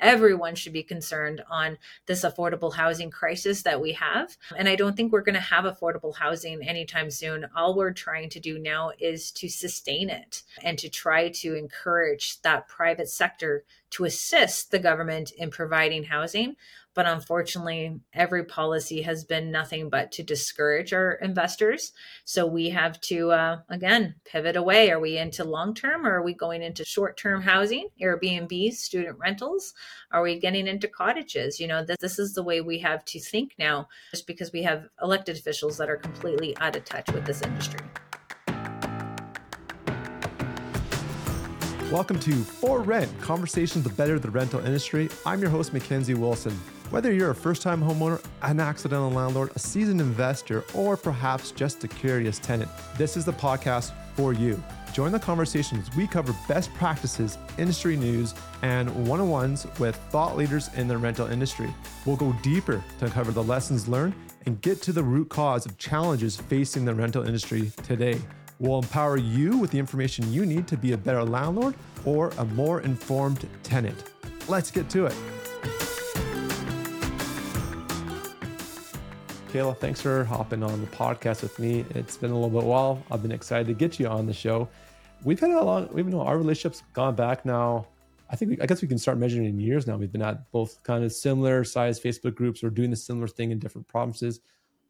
everyone should be concerned on this affordable housing crisis that we have. And I don't think we're going to have affordable housing anytime soon. All we're trying to do now is to sustain it and to try to encourage that private sector to assist the government in providing housing. But unfortunately, every policy has been nothing but to discourage our investors. So we have to, uh, again, pivot away. Are we into long term or are we going into short term housing, Airbnb, student rentals? Are we getting into cottages? You know, this, this is the way we have to think now, just because we have elected officials that are completely out of touch with this industry. Welcome to For Rent Conversations to Better the Rental Industry. I'm your host, Mackenzie Wilson. Whether you're a first time homeowner, an accidental landlord, a seasoned investor, or perhaps just a curious tenant, this is the podcast for you. Join the conversation as we cover best practices, industry news, and one on ones with thought leaders in the rental industry. We'll go deeper to uncover the lessons learned and get to the root cause of challenges facing the rental industry today. We'll empower you with the information you need to be a better landlord or a more informed tenant. Let's get to it. Kayla, thanks for hopping on the podcast with me. It's been a little bit while. I've been excited to get you on the show. We've had a long, we've know our relationship's gone back now. I think we, I guess we can start measuring in years now. We've been at both kind of similar size Facebook groups. We're doing the similar thing in different provinces,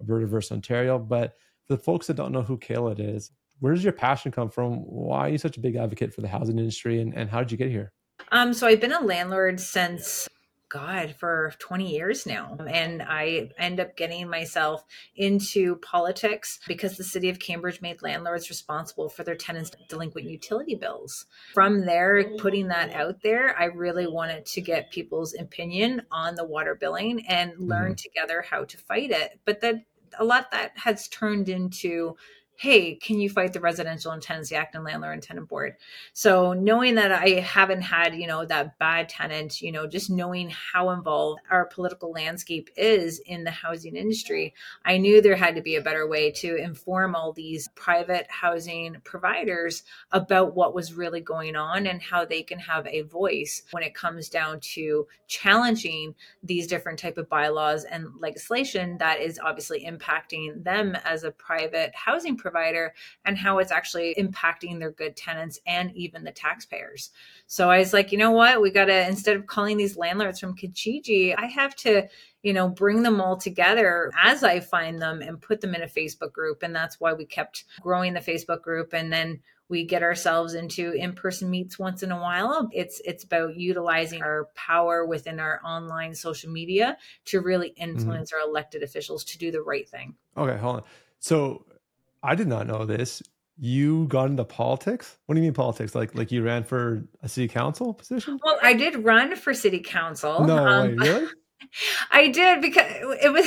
Alberta versus Ontario. But for the folks that don't know who Kayla is, where does your passion come from? Why are you such a big advocate for the housing industry, and, and how did you get here? Um, so I've been a landlord since God, for 20 years now. And I end up getting myself into politics because the city of Cambridge made landlords responsible for their tenants' delinquent utility bills. From there, putting that out there, I really wanted to get people's opinion on the water billing and learn mm-hmm. together how to fight it. But that a lot that has turned into hey, can you fight the Residential and Tenancy Act and Landlord and Tenant Board? So knowing that I haven't had, you know, that bad tenant, you know, just knowing how involved our political landscape is in the housing industry, I knew there had to be a better way to inform all these private housing providers about what was really going on and how they can have a voice when it comes down to challenging these different type of bylaws and legislation that is obviously impacting them as a private housing provider and how it's actually impacting their good tenants and even the taxpayers. So I was like, you know what? We got to, instead of calling these landlords from Kijiji, I have to, you know, bring them all together as I find them and put them in a Facebook group. And that's why we kept growing the Facebook group. And then we get ourselves into in-person meets once in a while it's it's about utilizing our power within our online social media to really mm-hmm. influence mm-hmm. our elected officials to do the right thing okay hold on so I did not know this. You got into politics? What do you mean politics? Like like you ran for a city council position? Well, I did run for city council. No um, way, really? I did because it was.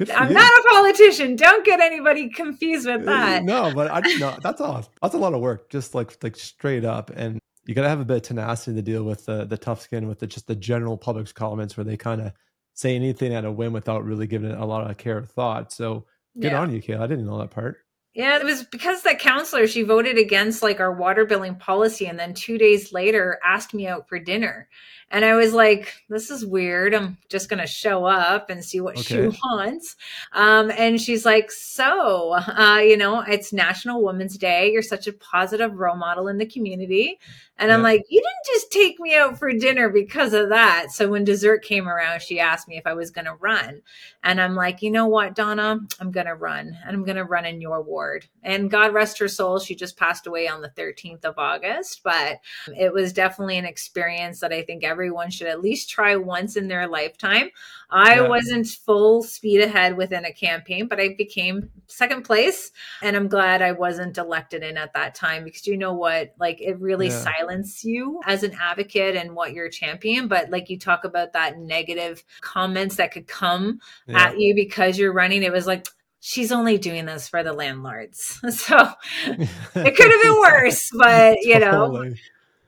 I'm you. not a politician. Don't get anybody confused with that. No, but I didn't know. That's a that's a lot of work. Just like like straight up, and you got to have a bit of tenacity to deal with the the tough skin with the just the general public's comments where they kind of say anything at a whim without really giving it a lot of care or thought. So good yeah. on you, Kayla. I didn't know that part. Yeah, it was because that counselor she voted against like our water billing policy and then 2 days later asked me out for dinner. And I was like, this is weird. I'm just going to show up and see what okay. she wants. Um, and she's like, so, uh, you know, it's National Women's Day. You're such a positive role model in the community. And I'm like, you didn't just take me out for dinner because of that. So when dessert came around, she asked me if I was going to run. And I'm like, you know what, Donna, I'm going to run and I'm going to run in your ward. And God rest her soul, she just passed away on the 13th of August. But it was definitely an experience that I think everyone should at least try once in their lifetime. I yeah. wasn't full speed ahead within a campaign, but I became second place. And I'm glad I wasn't elected in at that time because you know what? Like it really yeah. silenced you as an advocate and what you're champion. But like you talk about that negative comments that could come yeah. at you because you're running, it was like, she's only doing this for the landlords. So it could have been worse, but you know,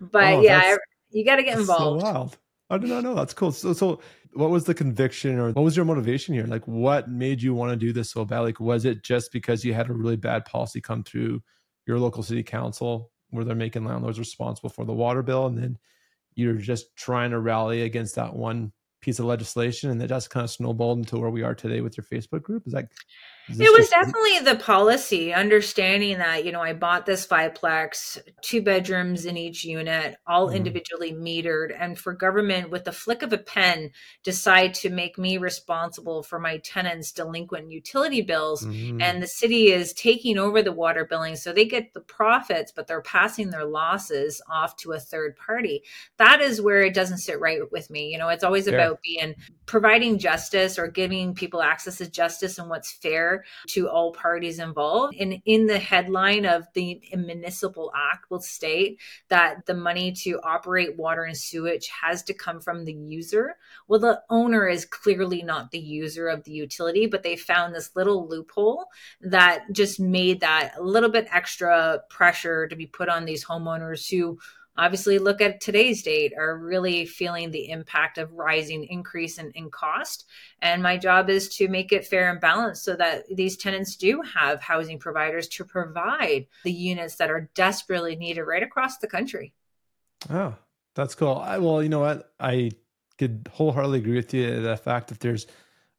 but oh, yeah, you got to get involved. So wild. I did not know. That's cool. So, so what was the conviction or what was your motivation here? Like, what made you want to do this so bad? Like, was it just because you had a really bad policy come through your local city council where they're making landlords responsible for the water bill? And then you're just trying to rally against that one piece of legislation and that just kind of snowballed into where we are today with your facebook group is that it was definitely the policy, understanding that, you know, I bought this fiveplex, two bedrooms in each unit, all mm-hmm. individually metered. And for government, with the flick of a pen, decide to make me responsible for my tenants' delinquent utility bills. Mm-hmm. And the city is taking over the water billing. So they get the profits, but they're passing their losses off to a third party. That is where it doesn't sit right with me. You know, it's always about being providing justice or giving people access to justice and what's fair to all parties involved. And in the headline of the municipal act will state that the money to operate water and sewage has to come from the user. Well, the owner is clearly not the user of the utility, but they found this little loophole that just made that a little bit extra pressure to be put on these homeowners who obviously look at today's date are really feeling the impact of rising increase in, in cost. And my job is to make it fair and balanced so that these tenants do have housing providers to provide the units that are desperately needed right across the country. Oh that's cool. I, well you know what? I could wholeheartedly agree with you the fact that there's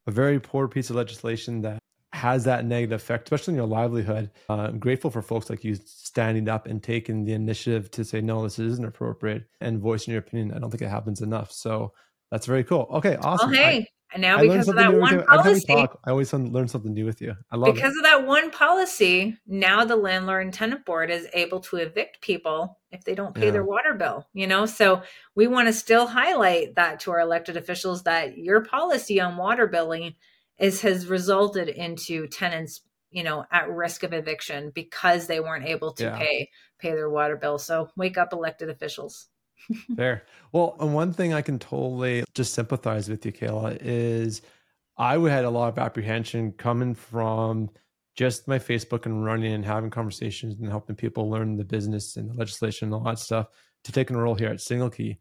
a very poor piece of legislation that has that negative effect, especially in your livelihood. Uh, I'm grateful for folks like you standing up and taking the initiative to say, no, this isn't appropriate and voicing your opinion. I don't think it happens enough. So that's very cool. Okay, awesome. Oh, hey. I, and now because of that one policy, talk, I always learn something new with you. I love it. because it. of that one policy. Now the landlord and tenant board is able to evict people if they don't pay yeah. their water bill. You know, so we want to still highlight that to our elected officials that your policy on water billing is has resulted into tenants you know at risk of eviction because they weren't able to yeah. pay pay their water bill so wake up elected officials Fair. Well, and one thing I can totally just sympathize with you, Kayla, is I had a lot of apprehension coming from just my Facebook and running and having conversations and helping people learn the business and the legislation and all that stuff to taking a role here at SingleKey.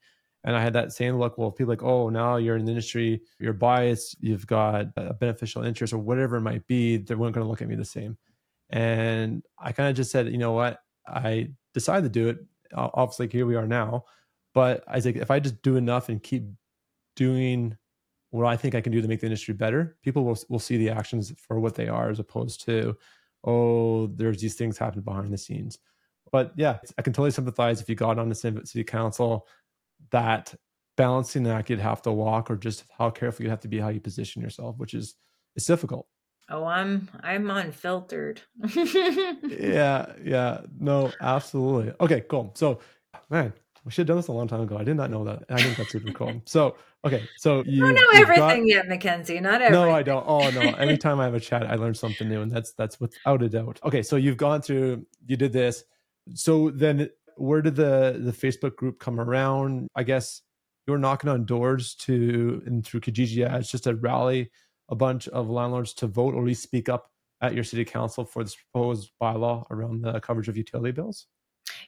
And I had that same look. Well, people like, oh, now you're in the industry, you're biased, you've got a beneficial interest or whatever it might be. They weren't going to look at me the same. And I kind of just said, you know what? I decided to do it. Obviously, here we are now. But I think if I just do enough and keep doing what I think I can do to make the industry better, people will will see the actions for what they are, as opposed to, oh, there's these things happening behind the scenes. But yeah, I can totally sympathize if you got on the city council that balancing act you'd have to walk or just how careful you have to be how you position yourself which is it's difficult. Oh i'm i'm unfiltered. Yeah yeah. No absolutely. Okay cool. So man we should have done this a long time ago. I did not know that. I think that's super cool. So okay so you don't know everything got, yet mackenzie. Not everything no i don't. Oh no. Every time i have a chat i learn something new and that's that's without a doubt. Okay so you've gone through you did this. So then where did the the Facebook group come around? I guess you were knocking on doors to and through Kijiji ads just to rally a bunch of landlords to vote or at least speak up at your city council for this proposed bylaw around the coverage of utility bills.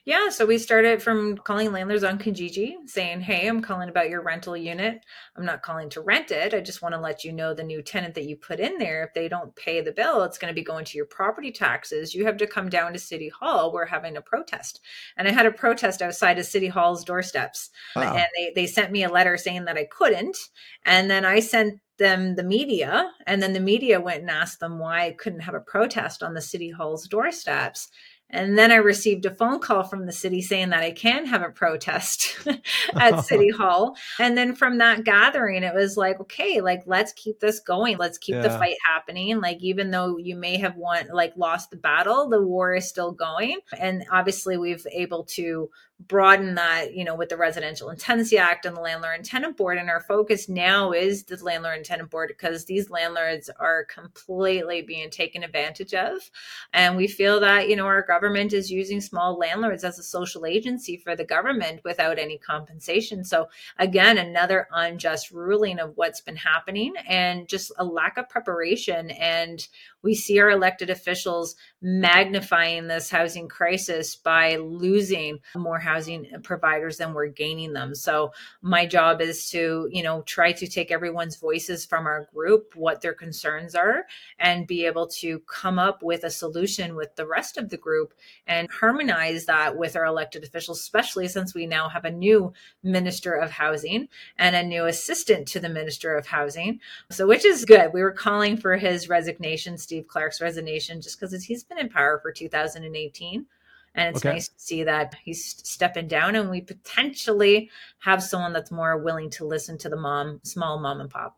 Yeah, so we started from calling landlords on Kijiji saying, Hey, I'm calling about your rental unit. I'm not calling to rent it. I just want to let you know the new tenant that you put in there, if they don't pay the bill, it's going to be going to your property taxes. You have to come down to City Hall. We're having a protest. And I had a protest outside of City Hall's doorsteps. Wow. And they, they sent me a letter saying that I couldn't. And then I sent them the media and then the media went and asked them why I couldn't have a protest on the city hall's doorsteps and then I received a phone call from the city saying that I can have a protest at City Hall. And then from that gathering, it was like, okay, like let's keep this going. Let's keep yeah. the fight happening. Like even though you may have won, like lost the battle, the war is still going. And obviously, we've able to broaden that, you know, with the Residential Tenancy Act and the Landlord and Tenant Board. And our focus now is the Landlord and Tenant Board because these landlords are completely being taken advantage of. And we feel that, you know, our government is using small landlords as a social agency for the government without any compensation. So, again, another unjust ruling of what's been happening and just a lack of preparation. And we see our elected officials magnifying this housing crisis by losing more housing providers than we're gaining them. So my job is to, you know, try to take everyone's voices from our group, what their concerns are, and be able to come up with a solution with the rest of the group and harmonize that with our elected officials, especially since we now have a new minister of housing and a new assistant to the minister of housing. So, which is good. We were calling for his resignation, Steve Clark's resignation, just because he's been in power for 2018. And it's okay. nice to see that he's stepping down and we potentially have someone that's more willing to listen to the mom, small mom and pop.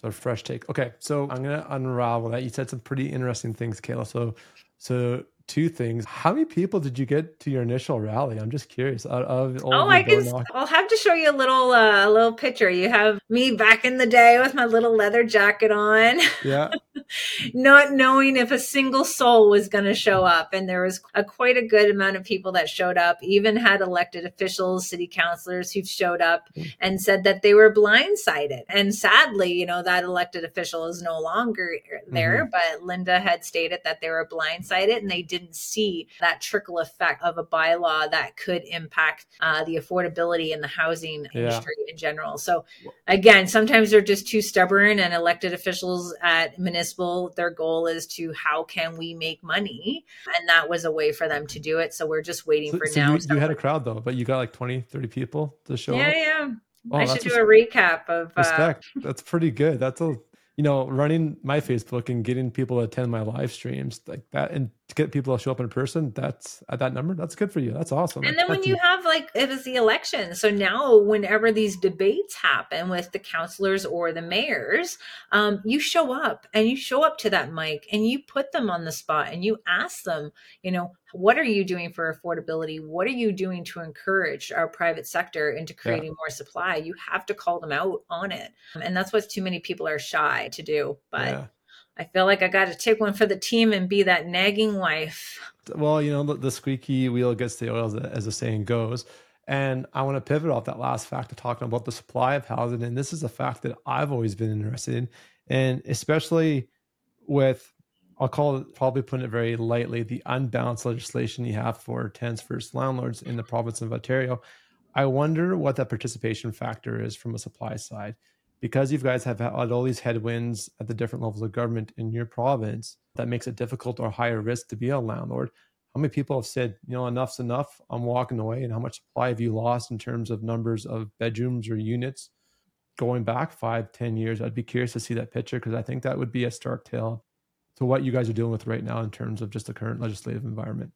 So fresh take. Okay. So I'm going to unravel that. You said some pretty interesting things, Kayla. So, so two things. How many people did you get to your initial rally? I'm just curious. Out of oh, I can. I'll have to show you a little, uh, a little picture. You have me back in the day with my little leather jacket on. Yeah. Not knowing if a single soul was going to show up, and there was a quite a good amount of people that showed up. Even had elected officials, city councilors who showed up mm. and said that they were blindsided. And sadly, you know that elected official is no longer there. Mm-hmm. But Linda had stated that they were blindsided, and they didn't see that trickle effect of a bylaw that could impact uh, the affordability in the housing yeah. industry in general. So, again, sometimes they're just too stubborn, and elected officials at municipal, their goal is to how can we make money? And that was a way for them to do it. So, we're just waiting so, for so now. You, you, had a crowd though, but you got like 20, 30 people to show yeah, up? Yeah, Oh, I should do a recap of uh, respect. Uh, that's pretty good. That's a you know, running my Facebook and getting people to attend my live streams like that and to get people to show up in person, that's at that number, that's good for you. That's awesome. And then when you have like it was the election. So now whenever these debates happen with the councilors or the mayors, um, you show up and you show up to that mic and you put them on the spot and you ask them, you know, what are you doing for affordability? What are you doing to encourage our private sector into creating yeah. more supply? You have to call them out on it. Um, and that's what too many people are shy to do. But yeah. I feel like I got to take one for the team and be that nagging wife. Well, you know, the, the squeaky wheel gets the oil, as the, as the saying goes. And I want to pivot off that last fact of talking about the supply of housing. And this is a fact that I've always been interested in. And especially with I'll call it probably putting it very lightly, the unbalanced legislation you have for tenants versus landlords in the province of Ontario. I wonder what that participation factor is from a supply side. Because you guys have had all these headwinds at the different levels of government in your province, that makes it difficult or higher risk to be a landlord. How many people have said, you know, enough's enough, I'm walking away? And how much supply have you lost in terms of numbers of bedrooms or units going back five, ten years? I'd be curious to see that picture because I think that would be a stark tale to what you guys are dealing with right now in terms of just the current legislative environment.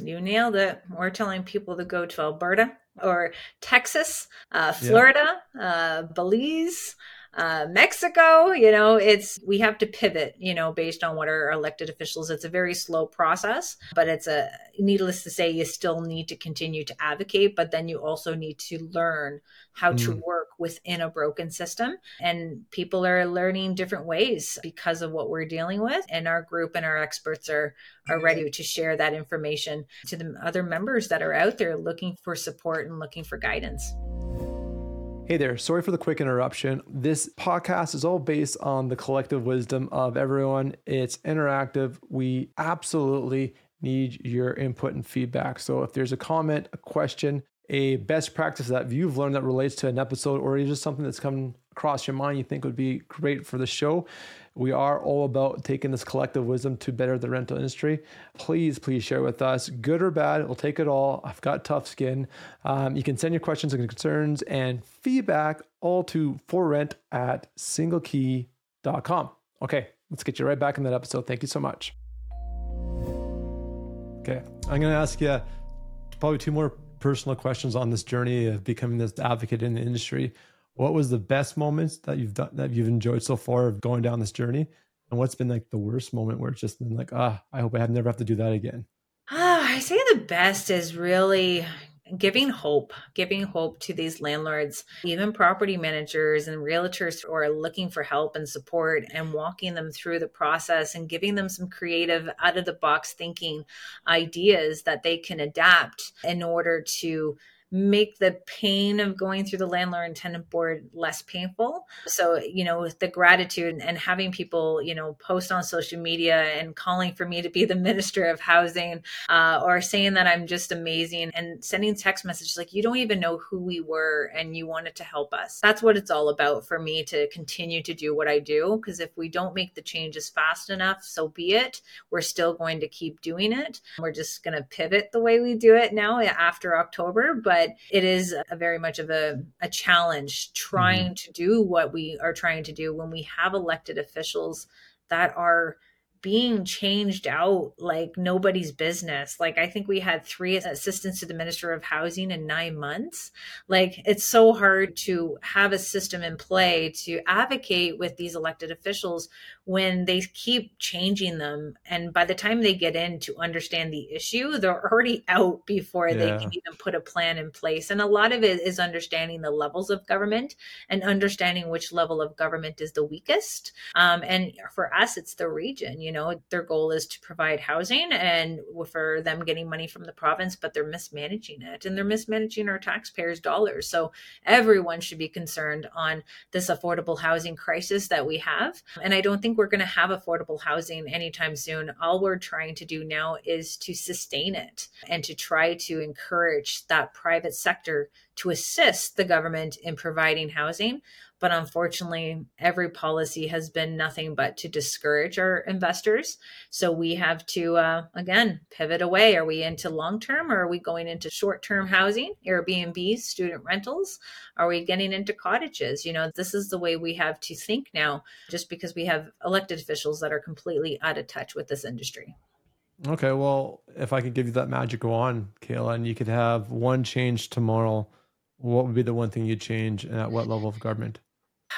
You nailed it. We're telling people to go to Alberta or Texas, uh, Florida, yeah. uh, Belize, uh, Mexico, you know, it's we have to pivot, you know, based on what our elected officials. It's a very slow process, but it's a needless to say, you still need to continue to advocate, but then you also need to learn how mm. to work within a broken system. And people are learning different ways because of what we're dealing with. And our group and our experts are are ready to share that information to the other members that are out there looking for support and looking for guidance. Hey there, sorry for the quick interruption. This podcast is all based on the collective wisdom of everyone. It's interactive. We absolutely need your input and feedback. So if there's a comment, a question, a best practice that you've learned that relates to an episode, or just something that's come across your mind you think would be great for the show, we are all about taking this collective wisdom to better the rental industry. Please, please share with us, good or bad. We'll take it all. I've got tough skin. Um, you can send your questions and concerns and feedback all to for rent at singleKey.com. Okay, let's get you right back in that episode. Thank you so much. Okay, I'm going to ask you probably two more personal questions on this journey of becoming this advocate in the industry what was the best moments that you've done that you've enjoyed so far of going down this journey? And what's been like the worst moment where it's just been like ah i hope i have never have to do that again. Ah i say the best is really giving hope giving hope to these landlords even property managers and realtors who are looking for help and support and walking them through the process and giving them some creative out of the box thinking ideas that they can adapt in order to make the pain of going through the landlord and tenant board less painful. So, you know, the gratitude and having people, you know, post on social media and calling for me to be the minister of housing uh, or saying that I'm just amazing and sending text messages like, you don't even know who we were and you wanted to help us. That's what it's all about for me to continue to do what I do. Because if we don't make the changes fast enough, so be it. We're still going to keep doing it. We're just going to pivot the way we do it now after October. But it is a very much of a, a challenge trying mm-hmm. to do what we are trying to do when we have elected officials that are being changed out like nobody's business. Like, I think we had three assistants to the Minister of Housing in nine months. Like, it's so hard to have a system in play to advocate with these elected officials when they keep changing them. And by the time they get in to understand the issue, they're already out before yeah. they can even put a plan in place. And a lot of it is understanding the levels of government and understanding which level of government is the weakest. Um, and for us, it's the region. You know, their goal is to provide housing and for them getting money from the province, but they're mismanaging it and they're mismanaging our taxpayers' dollars. So everyone should be concerned on this affordable housing crisis that we have. And I don't think we're going to have affordable housing anytime soon. All we're trying to do now is to sustain it and to try to encourage that private sector to assist the government in providing housing. But unfortunately, every policy has been nothing but to discourage our investors. So we have to, uh, again, pivot away. Are we into long term or are we going into short term housing, Airbnb, student rentals? Are we getting into cottages? You know, this is the way we have to think now, just because we have elected officials that are completely out of touch with this industry. Okay, well, if I could give you that magic wand, Kayla, and you could have one change tomorrow, what would be the one thing you'd change and at what level of government?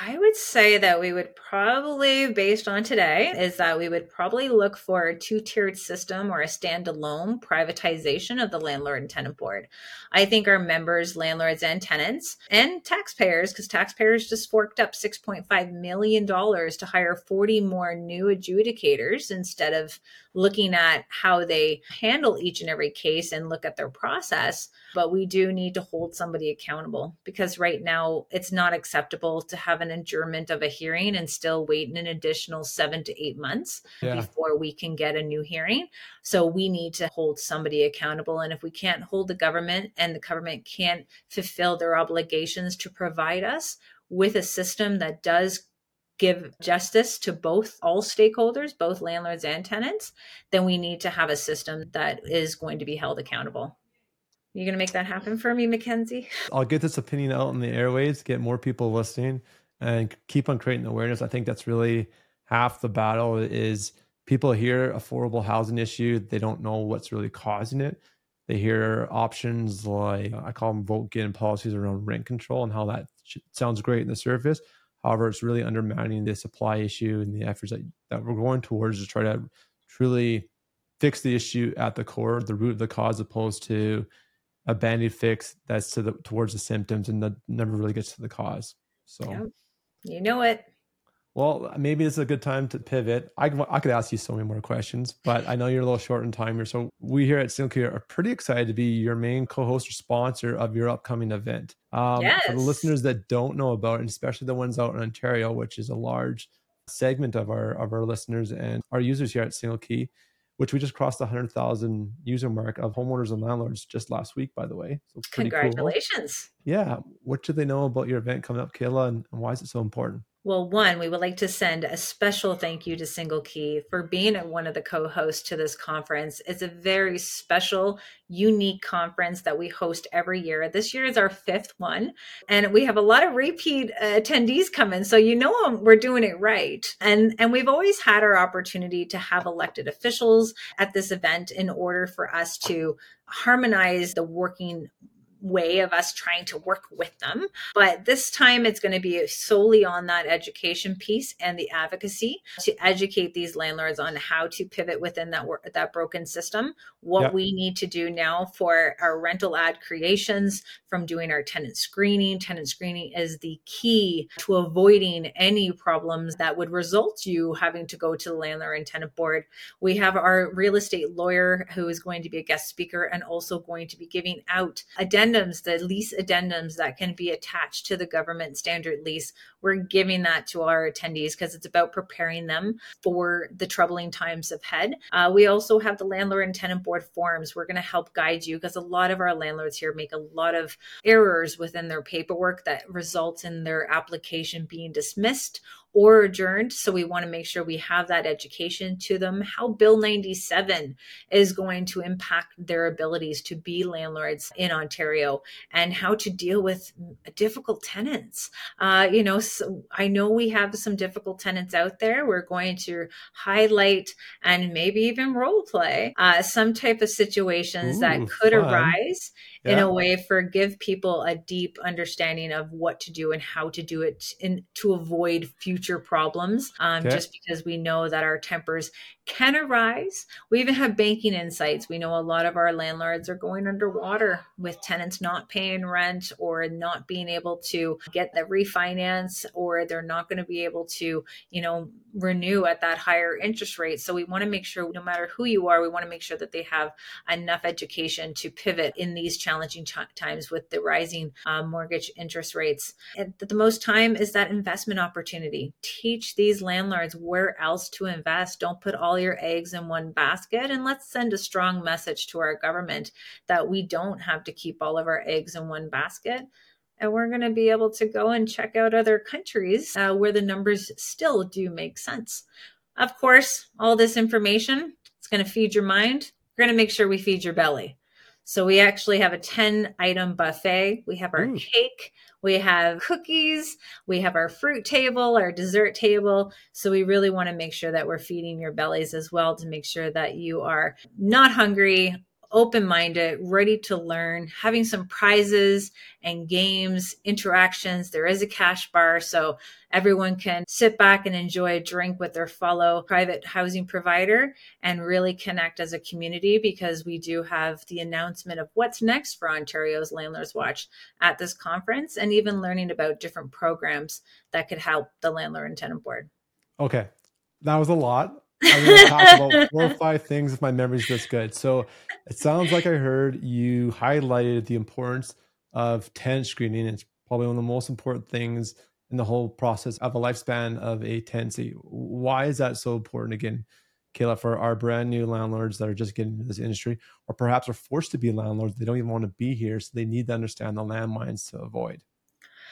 I would say that we would probably, based on today, is that we would probably look for a two tiered system or a standalone privatization of the landlord and tenant board. I think our members, landlords and tenants, and taxpayers, because taxpayers just forked up $6.5 million to hire 40 more new adjudicators instead of looking at how they handle each and every case and look at their process. But we do need to hold somebody accountable because right now it's not acceptable to have an adjournment of a hearing and still wait an additional seven to eight months yeah. before we can get a new hearing. So we need to hold somebody accountable. And if we can't hold the government and the government can't fulfill their obligations to provide us with a system that does give justice to both all stakeholders, both landlords and tenants, then we need to have a system that is going to be held accountable. You're going to make that happen for me, Mackenzie? I'll get this opinion out in the airways, get more people listening, and keep on creating awareness. I think that's really half the battle is people hear affordable housing issue, they don't know what's really causing it. They hear options like I call them vote getting policies around rent control and how that sounds great in the surface, However, it's really undermining the supply issue and the efforts that, that we're going towards to try to truly fix the issue at the core, the root of the cause, opposed to a band-aid fix that's to the towards the symptoms and that never really gets to the cause. So, you know it. Well, maybe this is a good time to pivot. I, I could ask you so many more questions, but I know you're a little short in time here. So we here at Single are pretty excited to be your main co-host or sponsor of your upcoming event. Um, yes. For the listeners that don't know about it, and especially the ones out in Ontario, which is a large segment of our of our listeners and our users here at Single Key, which we just crossed the 100,000 user mark of homeowners and landlords just last week, by the way. So Congratulations. Cool. Yeah. What do they know about your event coming up, Kayla, and, and why is it so important? Well, one, we would like to send a special thank you to Single Key for being one of the co hosts to this conference. It's a very special, unique conference that we host every year. This year is our fifth one, and we have a lot of repeat uh, attendees coming. So, you know, we're doing it right. And, and we've always had our opportunity to have elected officials at this event in order for us to harmonize the working way of us trying to work with them. But this time it's going to be solely on that education piece and the advocacy to educate these landlords on how to pivot within that work, that broken system, what yep. we need to do now for our rental ad creations from doing our tenant screening. Tenant screening is the key to avoiding any problems that would result you having to go to the landlord and tenant board. We have our real estate lawyer who is going to be a guest speaker and also going to be giving out addendums, the lease addendums that can be attached to the government standard lease, we're giving that to our attendees because it's about preparing them for the troubling times ahead. Uh, we also have the landlord and tenant board forms. We're going to help guide you because a lot of our landlords here make a lot of errors within their paperwork that results in their application being dismissed or adjourned. So we want to make sure we have that education to them, how Bill 97 is going to impact their abilities to be landlords in Ontario and how to deal with difficult tenants. Uh, you know, so I know we have some difficult tenants out there. We're going to highlight and maybe even role play uh, some type of situations Ooh, that could fun. arise yeah. in a way for give people a deep understanding of what to do and how to do it in, to avoid future problems um, okay. just because we know that our tempers can arise we even have banking insights we know a lot of our landlords are going underwater with tenants not paying rent or not being able to get the refinance or they're not going to be able to you know renew at that higher interest rate so we want to make sure no matter who you are we want to make sure that they have enough education to pivot in these challenging times with the rising um, mortgage interest rates. And the most time is that investment opportunity. Teach these landlords where else to invest. Don't put all your eggs in one basket. And let's send a strong message to our government that we don't have to keep all of our eggs in one basket and we're going to be able to go and check out other countries uh, where the numbers still do make sense. Of course, all this information it's going to feed your mind. We're going to make sure we feed your belly. So we actually have a 10 item buffet. We have our Ooh. cake, we have cookies, we have our fruit table, our dessert table. So we really want to make sure that we're feeding your bellies as well to make sure that you are not hungry open minded, ready to learn, having some prizes and games, interactions. There is a cash bar, so everyone can sit back and enjoy a drink with their fellow private housing provider and really connect as a community because we do have the announcement of what's next for Ontario's Landlords Watch at this conference and even learning about different programs that could help the landlord and tenant board. Okay. That was a lot. I'm going to talk about four or five things if my memory's this good. So it sounds like I heard you highlighted the importance of tenant screening. It's probably one of the most important things in the whole process of a lifespan of a tenancy. Why is that so important? Again, Kayla, for our brand new landlords that are just getting into this industry, or perhaps are forced to be landlords, they don't even want to be here, so they need to understand the landmines to avoid.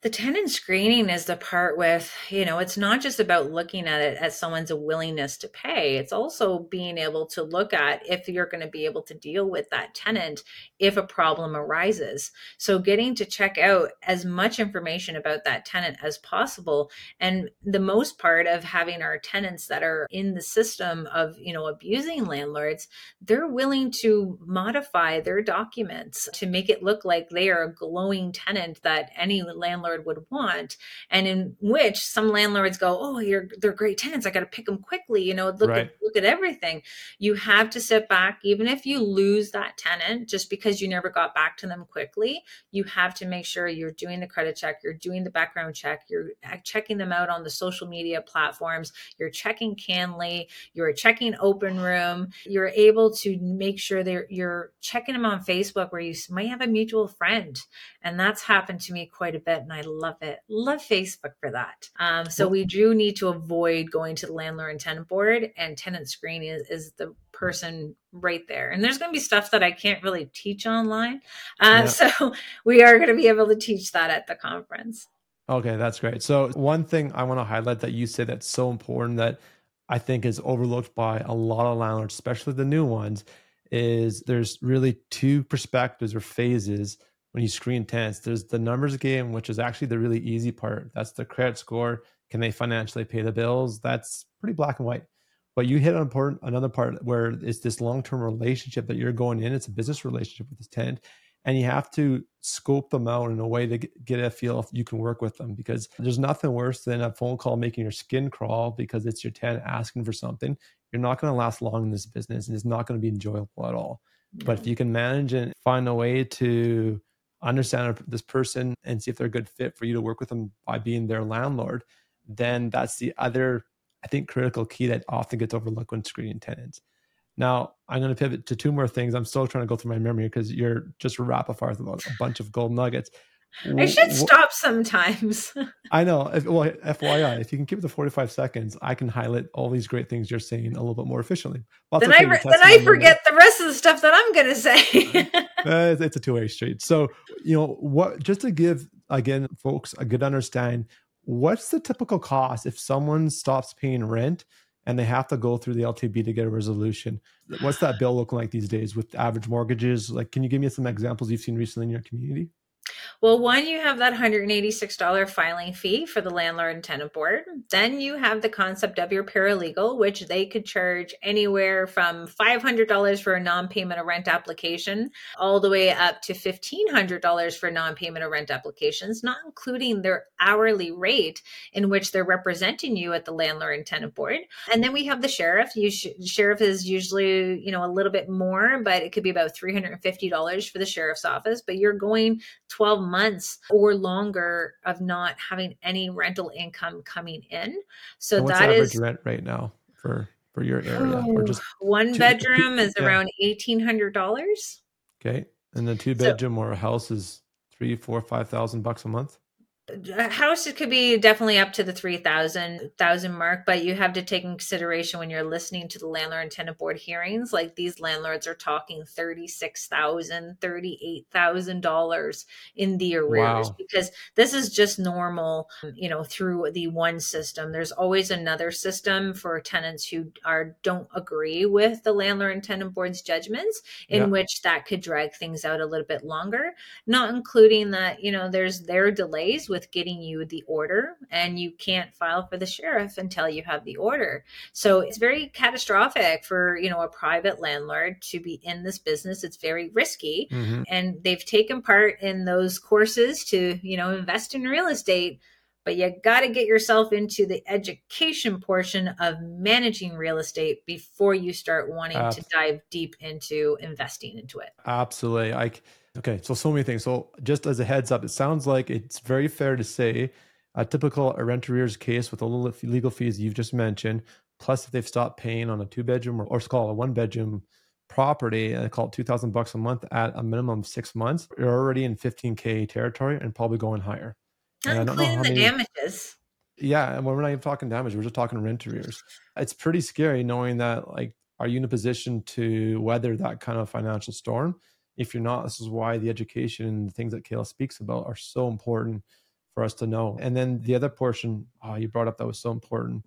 The tenant screening is the part with, you know, it's not just about looking at it as someone's willingness to pay. It's also being able to look at if you're going to be able to deal with that tenant if a problem arises. So getting to check out as much information about that tenant as possible. And the most part of having our tenants that are in the system of, you know, abusing landlords, they're willing to modify their documents to make it look like they are a glowing tenant that any landlord landlord would want and in which some landlords go oh you're they're great tenants i got to pick them quickly you know look right. at look at everything you have to sit back even if you lose that tenant just because you never got back to them quickly you have to make sure you're doing the credit check you're doing the background check you're uh, checking them out on the social media platforms you're checking CanLII you're checking OpenRoom you're able to make sure that you're checking them on facebook where you might have a mutual friend and that's happened to me quite a bit and I love it. Love Facebook for that. Um, so we do need to avoid going to the landlord and tenant board, and tenant screening is, is the person right there. And there's going to be stuff that I can't really teach online. Uh, yeah. So we are going to be able to teach that at the conference. Okay, that's great. So, one thing I want to highlight that you say that's so important that I think is overlooked by a lot of landlords, especially the new ones, is there's really two perspectives or phases when you screen tenants. There's the numbers game, which is actually the really easy part. That's the credit score. Can they financially pay the bills? That's pretty black and white. But you hit on important, another part where it's this long term relationship that you're going in. It's a business relationship with this tenant. And you have to scope them out in a way to get a feel if you can work with them because there's nothing worse than a phone call making your skin crawl because it's your tenant asking for something. You're not going to last long in this business and it's not going to be enjoyable at all. But if you can manage and find a way to understand this person and see if they're a good fit for you to work with them by being their landlord, then that's the other, I think, critical key that often gets overlooked when screening tenants. Now, I'm going to pivot to two more things. I'm still trying to go through my memory because you're just rapid fire with a bunch of gold nuggets. I should stop sometimes. I know. Well, FYI, if you can keep it to 45 seconds, I can highlight all these great things you're saying a little bit more efficiently. Well, then I, re- then I forget the rest of the stuff that I'm going to say. uh, it's a two way street. So, you know, what, just to give, again, folks a good understand, what's the typical cost if someone stops paying rent and they have to go through the LTB to get a resolution? What's that bill looking like these days with average mortgages? Like, can you give me some examples you've seen recently in your community? Well, one, you have that $186 filing fee for the landlord and tenant board. Then you have the concept of your paralegal, which they could charge anywhere from $500 for a non payment of rent application all the way up to $1,500 for non payment of rent applications, not including their hourly rate in which they're representing you at the landlord and tenant board. And then we have the sheriff. You sh- sheriff is usually, you know, a little bit more, but it could be about $350 for the sheriff's office, but you're going 12 months or longer of not having any rental income coming in. So what's that average is rent right now for for your area or just one two, bedroom two, is yeah. around eighteen hundred dollars. Okay, and the two bedroom so, or a house is three, four, five thousand bucks a month house it could be definitely up to the 3000 thousand mark but you have to take in consideration when you're listening to the landlord and tenant board hearings like these landlords are talking 36000 38000 dollars in the arrears wow. because this is just normal you know through the one system there's always another system for tenants who are don't agree with the landlord and tenant board's judgments in yeah. which that could drag things out a little bit longer not including that you know there's their delays with with getting you the order and you can't file for the sheriff until you have the order. So it's very catastrophic for, you know, a private landlord to be in this business. It's very risky mm-hmm. and they've taken part in those courses to, you know, invest in real estate but you got to get yourself into the education portion of managing real estate before you start wanting to dive deep into investing into it. Absolutely. I Okay, so so many things. So just as a heads up, it sounds like it's very fair to say a typical rent arrears case with all the legal fees you've just mentioned, plus if they've stopped paying on a two bedroom or, or call it a one bedroom property and call it 2000 bucks a month at a minimum of six months, you're already in 15K territory and probably going higher. Not including the many, damages. Yeah, and we're not even talking damage. We're just talking rent arrears. It's pretty scary knowing that like, are you in a position to weather that kind of financial storm? If you're not, this is why the education and the things that Kayla speaks about are so important for us to know. And then the other portion oh, you brought up that was so important.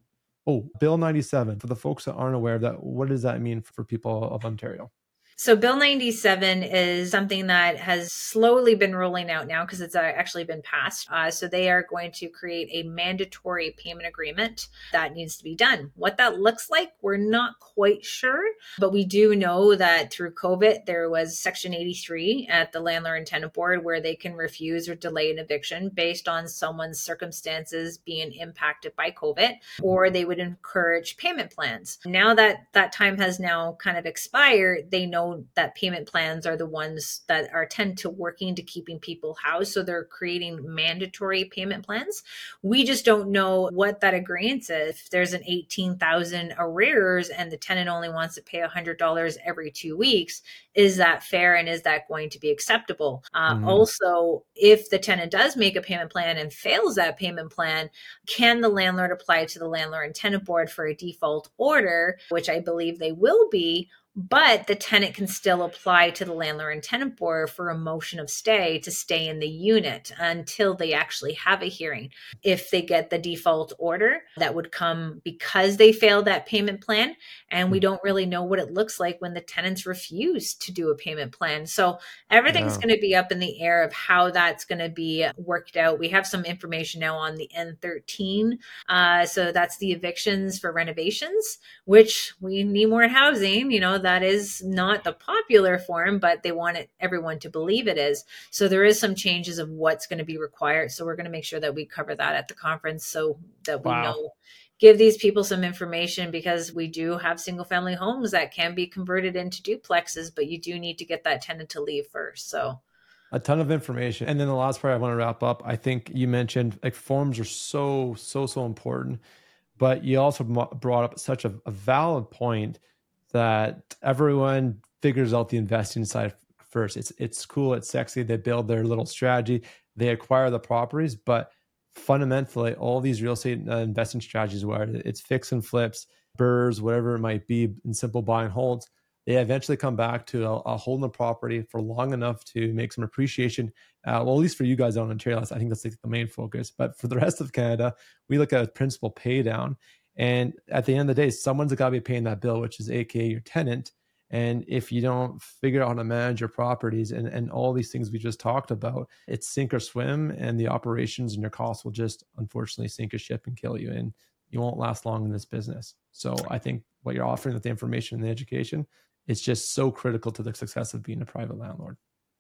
Oh, Bill 97. For the folks that aren't aware of that, what does that mean for people of Ontario? So, Bill 97 is something that has slowly been rolling out now because it's uh, actually been passed. Uh, so, they are going to create a mandatory payment agreement that needs to be done. What that looks like, we're not quite sure, but we do know that through COVID, there was Section 83 at the Landlord and Tenant Board where they can refuse or delay an eviction based on someone's circumstances being impacted by COVID, or they would encourage payment plans. Now that that time has now kind of expired, they know that payment plans are the ones that are tend to working to keeping people housed. So they're creating mandatory payment plans. We just don't know what that agreement is. If there's an 18,000 arrears and the tenant only wants to pay $100 every two weeks, is that fair and is that going to be acceptable? Uh, mm-hmm. Also, if the tenant does make a payment plan and fails that payment plan, can the landlord apply to the landlord and tenant board for a default order, which I believe they will be? But the tenant can still apply to the landlord and tenant board for a motion of stay to stay in the unit until they actually have a hearing. If they get the default order, that would come because they failed that payment plan. And we hmm. don't really know what it looks like when the tenants refuse to do a payment plan. So everything's yeah. going to be up in the air of how that's going to be worked out. We have some information now on the N13. Uh, so that's the evictions for renovations, which we need more housing, you know that is not the popular form, but they want it, everyone to believe it is. So there is some changes of what's going to be required. So we're going to make sure that we cover that at the conference so that we wow. know give these people some information because we do have single family homes that can be converted into duplexes, but you do need to get that tenant to leave first. So a ton of information. And then the last part I want to wrap up, I think you mentioned like forms are so, so, so important, but you also brought up such a, a valid point that everyone figures out the investing side first. It's it's cool, it's sexy. They build their little strategy, they acquire the properties, but fundamentally, all these real estate uh, investing strategies, where it's fix and flips, BRRRRs, whatever it might be, in simple buy and holds, they eventually come back to a, a holding the property for long enough to make some appreciation. Uh, well, at least for you guys in Ontario, I think that's like the main focus. But for the rest of Canada, we look at principal pay down. And at the end of the day, someone's got to be paying that bill, which is AKA your tenant. And if you don't figure out how to manage your properties and, and all these things we just talked about, it's sink or swim, and the operations and your costs will just unfortunately sink a ship and kill you. And you won't last long in this business. So I think what you're offering with the information and the education is just so critical to the success of being a private landlord.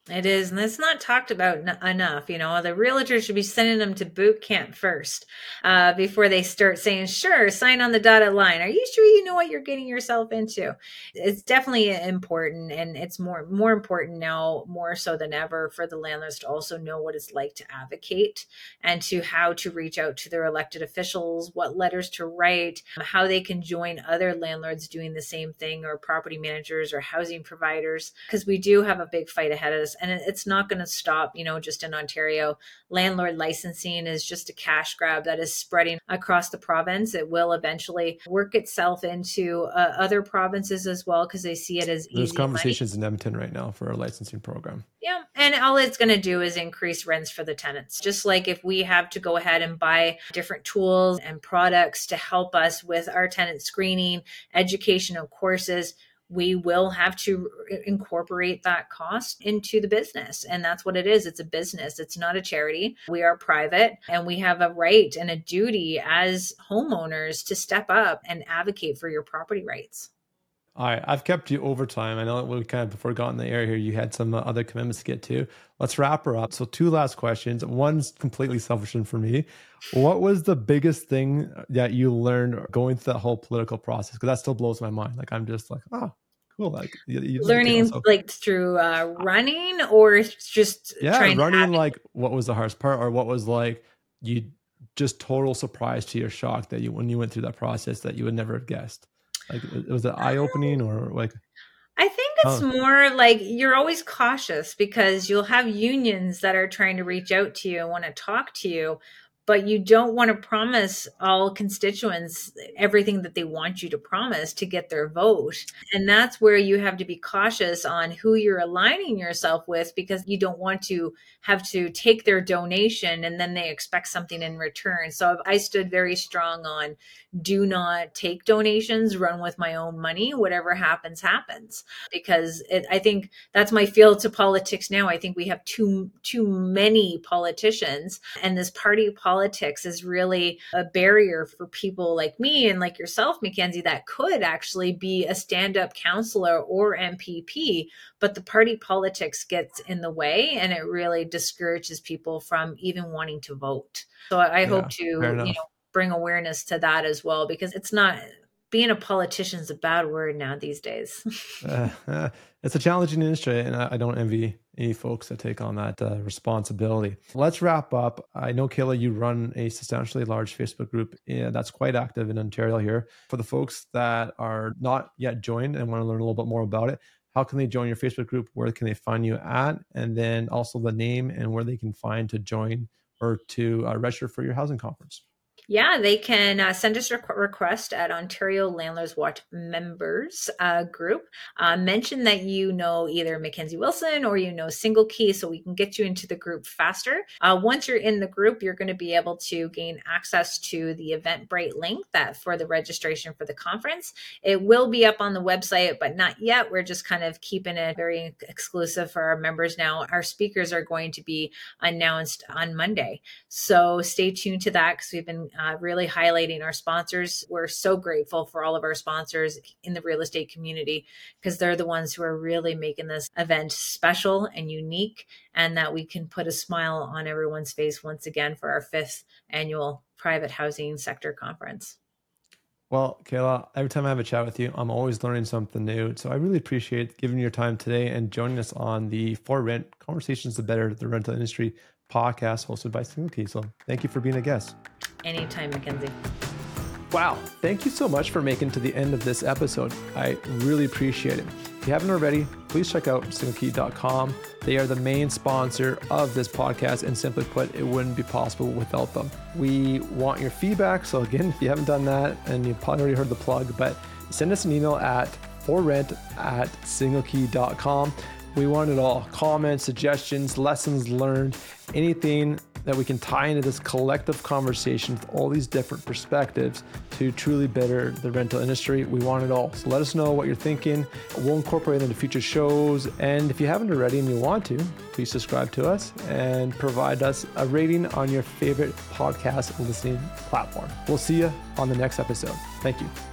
It is, and it's not talked about n- enough. You know, the realtors should be sending them to boot camp first uh, before they start saying, "Sure, sign on the dotted line." Are you sure you know what you're getting yourself into? It's definitely important, and it's more more important now, more so than ever, for the landlords to also know what it's like to advocate and to how to reach out to their elected officials, what letters to write, how they can join other landlords doing the same thing, or property managers or housing providers, because we do have a big fight ahead of us and it's not going to stop you know just in ontario. Landlord licensing is just a cash grab that is spreading across the province. It will eventually work itself into uh, other provinces as well because they see it as there's conversations money. in edmonton right now for a licensing program. Yeah and all it's going to do is increase rents for the tenants. Just like if we have to go ahead and buy different tools and products to help us with our tenant screening educational courses we will have to incorporate that cost into the business. And that's what it is. It's a business, it's not a charity. We are private and we have a right and a duty as homeowners to step up and advocate for your property rights. All right, I've kept you over time. I know we kind of got in the air here, you had some uh, other commitments to get to. Let's wrap her up. So, two last questions. One's completely selfish and for me. What was the biggest thing that you learned going through that whole political process? Because that still blows my mind. Like I'm just like, oh, cool. Like you, you learning like, like through uh, running or just yeah, running. Like what was the hardest part, or what was like you just total surprise to your shock that you when you went through that process that you would never have guessed. Like was it was an eye opening or like? I think it's oh. more like you're always cautious because you'll have unions that are trying to reach out to you and want to talk to you, but you don't want to promise all constituents everything that they want you to promise to get their vote. And that's where you have to be cautious on who you're aligning yourself with because you don't want to have to take their donation and then they expect something in return. So I stood very strong on do not take donations, run with my own money, whatever happens happens because it, I think that's my field to politics now. I think we have too too many politicians and this party politics is really a barrier for people like me and like yourself Mackenzie that could actually be a stand-up councillor or MPP but the party politics gets in the way and it really discourages people from even wanting to vote. So I yeah, hope to you know bring awareness to that as well because it's not being a politician is a bad word now these days. uh, uh, it's a challenging industry, and I, I, don't envy any folks that take on that uh, responsibility. Let's wrap up. I know, Kayla, you run a substantially large Facebook group that's quite active in Ontario here. For the folks that are not yet joined and want to learn a little bit more about it, how can they join your Facebook group? Where can they find you at? And then also the name and where they can find to join or to uh, register for your housing conference. Yeah, they can uh, send us a request at Ontario Landlords Watch members uh, group. Uh, mention that you know either Mackenzie Wilson or you know SingleKey so we can get you into the group faster. Uh, once you're in the group, you're going to be able to gain access to the Eventbrite link that for the registration for the conference. It will be up on the website, but not yet. We're just kind of keeping it very exclusive for our members now. Our speakers are going to be announced on Monday. So stay tuned to that because we've been uh, really highlighting our sponsors. We're so grateful for all of our sponsors in the real estate community because they're the ones who are really making this event special and unique, and that we can put a smile on everyone's face once again for our fifth annual private housing sector conference. Well, Kayla, every time I have a chat with you, I'm always learning something new. So I really appreciate giving your time today and joining us on the For Rent Conversations to Better the Rental Industry podcast hosted by SingleKey. So thank you for being a guest. Anytime, Mackenzie. Wow, thank you so much for making to the end of this episode. I really appreciate it. If you haven't already, please check out singleKey.com. They are the main sponsor of this podcast, and simply put, it wouldn't be possible without them. We want your feedback. So, again, if you haven't done that and you've probably already heard the plug, but send us an email at forrent at singleKey.com. We want it all comments, suggestions, lessons learned, anything that we can tie into this collective conversation with all these different perspectives to truly better the rental industry. We want it all. So let us know what you're thinking. We'll incorporate it into future shows. And if you haven't already and you want to, please subscribe to us and provide us a rating on your favorite podcast listening platform. We'll see you on the next episode. Thank you.